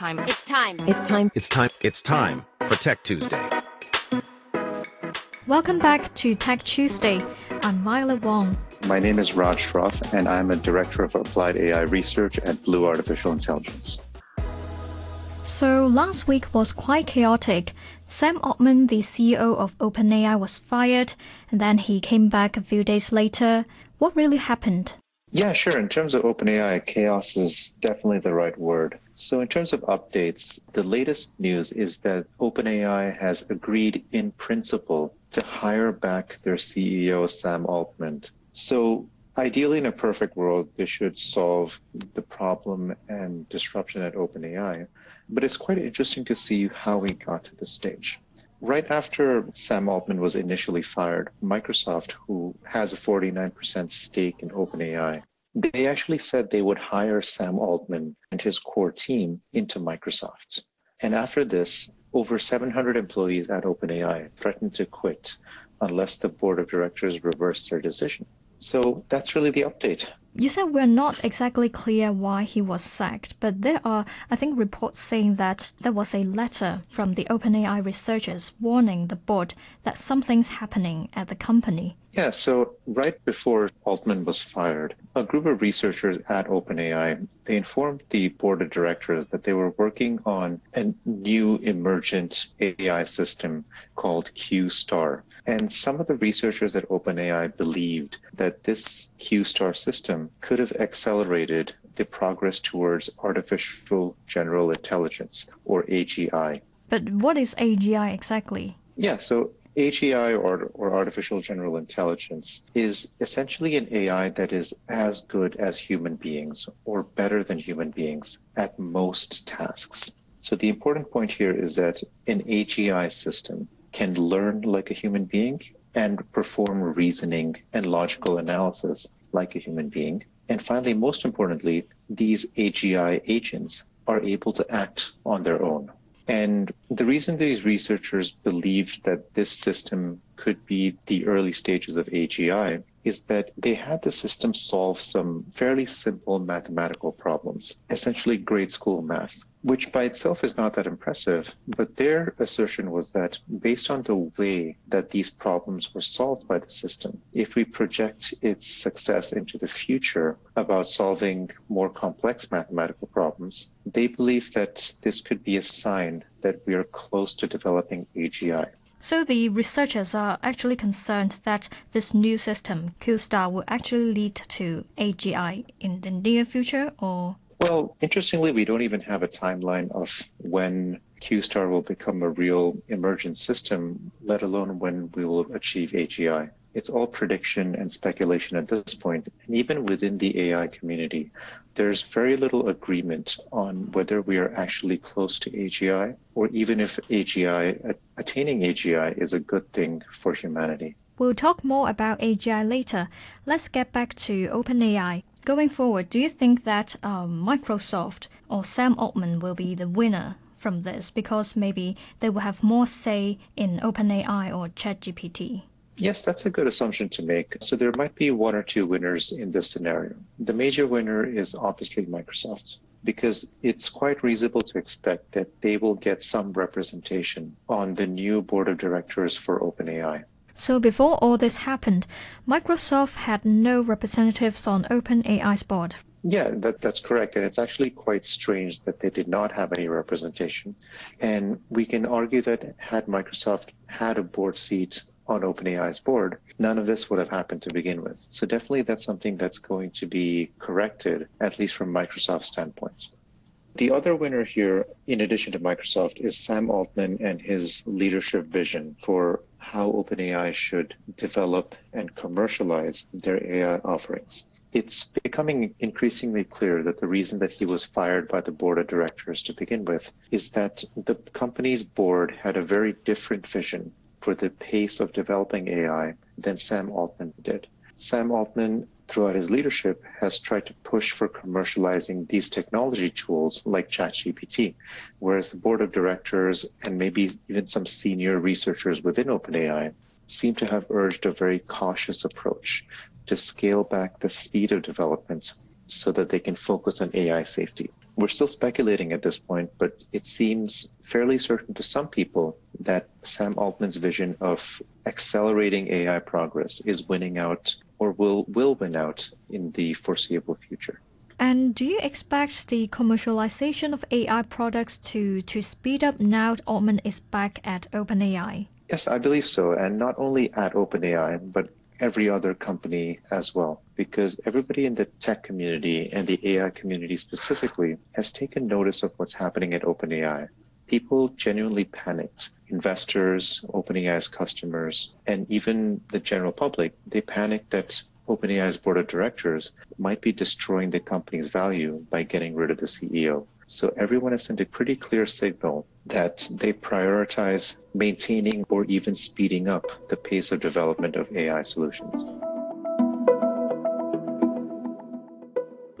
time. It's time. It's time. It's time. It's time for Tech Tuesday. Welcome back to Tech Tuesday. I'm Violet Wong. My name is Raj Shroff, and I'm a director of applied AI research at Blue Artificial Intelligence. So last week was quite chaotic. Sam Altman, the CEO of OpenAI, was fired, and then he came back a few days later. What really happened? Yeah, sure. In terms of OpenAI, chaos is definitely the right word. So, in terms of updates, the latest news is that OpenAI has agreed in principle to hire back their CEO, Sam Altman. So, ideally, in a perfect world, this should solve the problem and disruption at OpenAI. But it's quite interesting to see how we got to this stage. Right after Sam Altman was initially fired, Microsoft, who has a 49% stake in OpenAI, they actually said they would hire Sam Altman and his core team into Microsoft. And after this, over 700 employees at OpenAI threatened to quit unless the board of directors reversed their decision. So that's really the update. You said we're not exactly clear why he was sacked, but there are, I think, reports saying that there was a letter from the OpenAI researchers warning the board that something's happening at the company. Yeah, so right before Altman was fired, a group of researchers at OpenAI, they informed the board of directors that they were working on a new emergent AI system called Q-Star. And some of the researchers at OpenAI believed that this Q-Star system could have accelerated the progress towards artificial general intelligence or AGI. But what is AGI exactly? Yeah, so AGI or, or artificial general intelligence is essentially an AI that is as good as human beings or better than human beings at most tasks. So the important point here is that an AGI system can learn like a human being and perform reasoning and logical analysis like a human being. And finally, most importantly, these AGI agents are able to act on their own and the reason these researchers believed that this system could be the early stages of AGI is that they had the system solve some fairly simple mathematical problems, essentially grade school math, which by itself is not that impressive. But their assertion was that based on the way that these problems were solved by the system, if we project its success into the future about solving more complex mathematical problems, they believe that this could be a sign that we are close to developing AGI. So the researchers are actually concerned that this new system, Q-Star, will actually lead to AGI in the near future or? Well, interestingly, we don't even have a timeline of when Q-Star will become a real emergent system, let alone when we will achieve AGI it's all prediction and speculation at this point. And even within the AI community, there's very little agreement on whether we are actually close to AGI or even if AGI, attaining AGI is a good thing for humanity. We'll talk more about AGI later. Let's get back to OpenAI. Going forward, do you think that um, Microsoft or Sam Altman will be the winner from this because maybe they will have more say in OpenAI or ChatGPT? Yes, that's a good assumption to make. So there might be one or two winners in this scenario. The major winner is obviously Microsoft because it's quite reasonable to expect that they will get some representation on the new board of directors for OpenAI. So before all this happened, Microsoft had no representatives on OpenAI's board. Yeah, that, that's correct. And it's actually quite strange that they did not have any representation. And we can argue that had Microsoft had a board seat on OpenAI's board, none of this would have happened to begin with. So definitely that's something that's going to be corrected, at least from Microsoft's standpoint. The other winner here, in addition to Microsoft, is Sam Altman and his leadership vision for how OpenAI should develop and commercialize their AI offerings. It's becoming increasingly clear that the reason that he was fired by the board of directors to begin with is that the company's board had a very different vision for the pace of developing AI than Sam Altman did. Sam Altman, throughout his leadership, has tried to push for commercializing these technology tools like ChatGPT, whereas the board of directors and maybe even some senior researchers within OpenAI seem to have urged a very cautious approach to scale back the speed of development so that they can focus on AI safety We're still speculating at this point, but it seems fairly certain to some people that Sam Altman's vision of accelerating AI progress is winning out or will, will win out in the foreseeable future. And do you expect the commercialization of AI products to, to speed up now that Altman is back at OpenAI? Yes, I believe so. And not only at OpenAI, but every other company as well, because everybody in the tech community and the AI community specifically has taken notice of what's happening at OpenAI. People genuinely panicked. Investors, OpenAI's customers, and even the general public, they panicked that OpenAI's board of directors might be destroying the company's value by getting rid of the CEO. So everyone has sent a pretty clear signal that they prioritize maintaining or even speeding up the pace of development of AI solutions.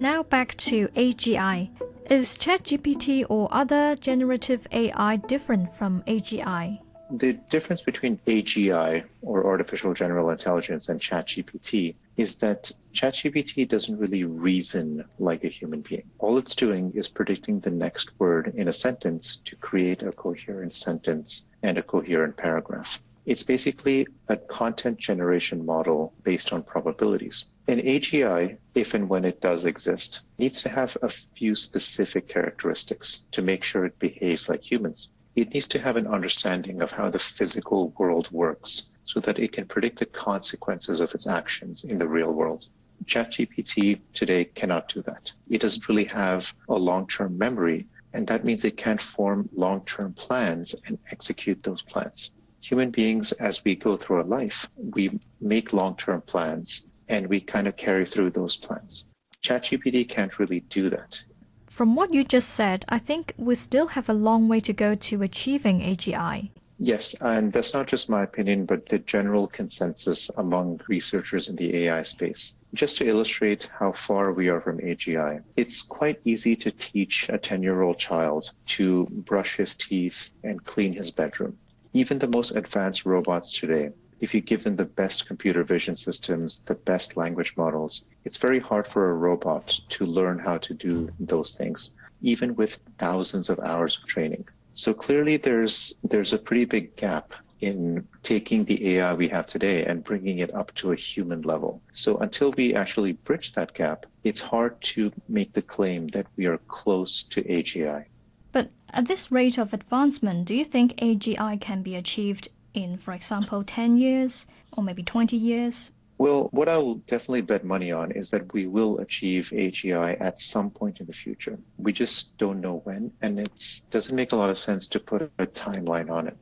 Now back to AGI. Is ChatGPT or other generative AI different from AGI? The difference between AGI, or artificial general intelligence, and ChatGPT is that ChatGPT doesn't really reason like a human being. All it's doing is predicting the next word in a sentence to create a coherent sentence and a coherent paragraph. It's basically a content generation model based on probabilities. An AGI, if and when it does exist, needs to have a few specific characteristics to make sure it behaves like humans it needs to have an understanding of how the physical world works so that it can predict the consequences of its actions in the real world. ChatGPT today cannot do that. It doesn't really have a long term memory, and that means it can't form long term plans and execute those plans. Human beings, as we go through our life, we make long term plans and we kind of carry through those plans. ChatGPT can't really do that. From what you just said, I think we still have a long way to go to achieving AGI. Yes, and that's not just my opinion, but the general consensus among researchers in the AI space. Just to illustrate how far we are from AGI, it's quite easy to teach a 10 year old child to brush his teeth and clean his bedroom. Even the most advanced robots today if you give them the best computer vision systems, the best language models, it's very hard for a robot to learn how to do those things, even with thousands of hours of training. So clearly there's there's a pretty big gap in taking the AI we have today and bringing it up to a human level. So until we actually bridge that gap, it's hard to make the claim that we are close to AGI. But at this rate of advancement, do you think AGI can be achieved in, for example, 10 years or maybe 20 years? Well, what I will definitely bet money on is that we will achieve AGI at some point in the future. We just don't know when, and it doesn't make a lot of sense to put a timeline on it.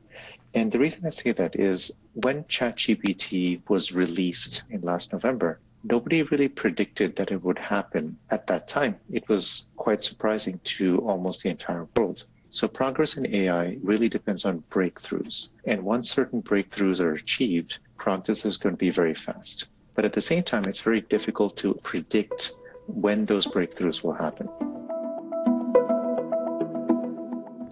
And the reason I say that is when ChatGPT was released in last November, nobody really predicted that it would happen at that time. It was quite surprising to almost the entire world. So progress in AI really depends on breakthroughs. And once certain breakthroughs are achieved, progress is going to be very fast. But at the same time, it's very difficult to predict when those breakthroughs will happen.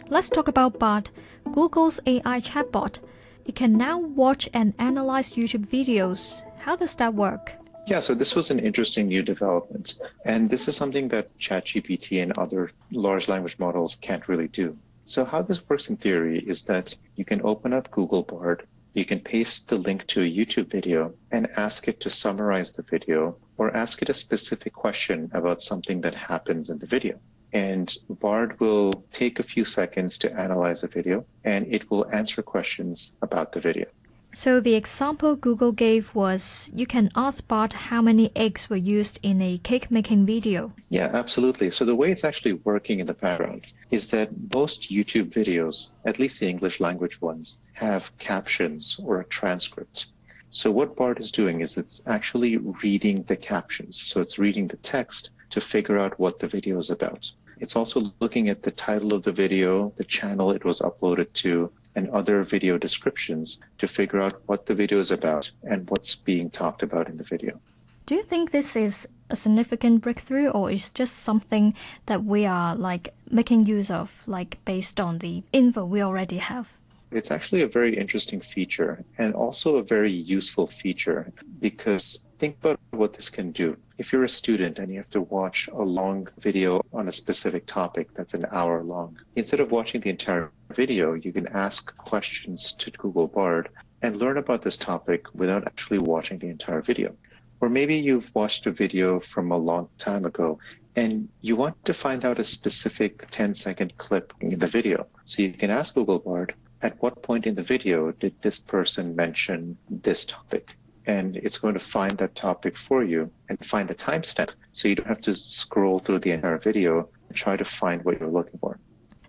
Let's talk about Bard, Google's AI chatbot. It can now watch and analyze YouTube videos. How does that work? Yeah, so this was an interesting new development. And this is something that ChatGPT and other large language models can't really do. So how this works in theory is that you can open up Google Bard, you can paste the link to a YouTube video and ask it to summarize the video or ask it a specific question about something that happens in the video. And Bard will take a few seconds to analyze the video and it will answer questions about the video. So the example Google gave was you can ask Bard how many eggs were used in a cake making video. Yeah, absolutely. So the way it's actually working in the background is that most YouTube videos, at least the English language ones, have captions or a transcript. So what Bard is doing is it's actually reading the captions. So it's reading the text to figure out what the video is about. It's also looking at the title of the video, the channel it was uploaded to, and other video descriptions to figure out what the video is about and what's being talked about in the video. Do you think this is a significant breakthrough or is just something that we are like making use of like based on the info we already have? It's actually a very interesting feature and also a very useful feature because think about what this can do. If you're a student and you have to watch a long video on a specific topic that's an hour long, instead of watching the entire video, you can ask questions to Google Bard and learn about this topic without actually watching the entire video. Or maybe you've watched a video from a long time ago and you want to find out a specific 10 second clip in the video. So you can ask Google Bard, at what point in the video did this person mention this topic? And it's going to find that topic for you and find the timestamp. So you don't have to scroll through the entire video and try to find what you're looking for.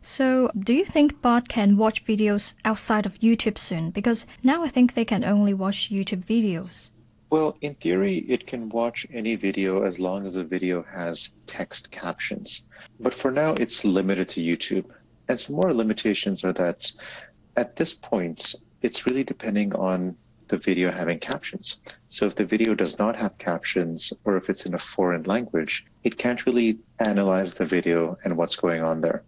So, do you think Bard can watch videos outside of YouTube soon? Because now I think they can only watch YouTube videos. Well, in theory, it can watch any video as long as the video has text captions. But for now, it's limited to YouTube. And some more limitations are that at this point, it's really depending on the video having captions. So if the video does not have captions or if it's in a foreign language, it can't really analyze the video and what's going on there.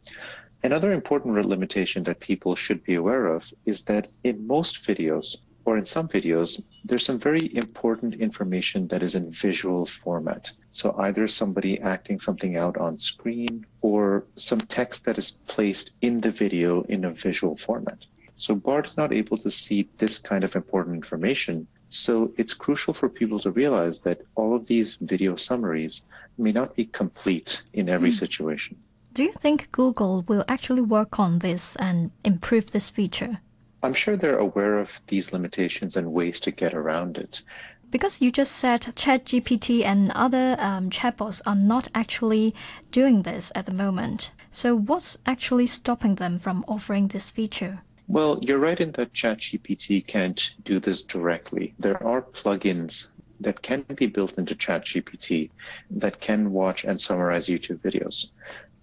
Another important limitation that people should be aware of is that in most videos, or in some videos, there's some very important information that is in visual format. So either somebody acting something out on screen or some text that is placed in the video in a visual format. So Bard's not able to see this kind of important information. So it's crucial for people to realize that all of these video summaries may not be complete in every mm. situation. Do you think Google will actually work on this and improve this feature? I'm sure they're aware of these limitations and ways to get around it. Because you just said ChatGPT and other um, chatbots are not actually doing this at the moment. So, what's actually stopping them from offering this feature? Well, you're right in that ChatGPT can't do this directly. There are plugins that can be built into ChatGPT that can watch and summarize YouTube videos.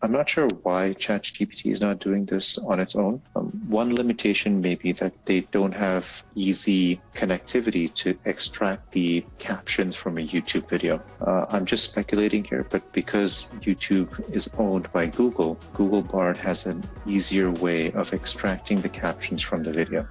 I'm not sure why ChatGPT is not doing this on its own. Um, one limitation may be that they don't have easy connectivity to extract the captions from a YouTube video. Uh, I'm just speculating here, but because YouTube is owned by Google, Google Bard has an easier way of extracting the captions from the video.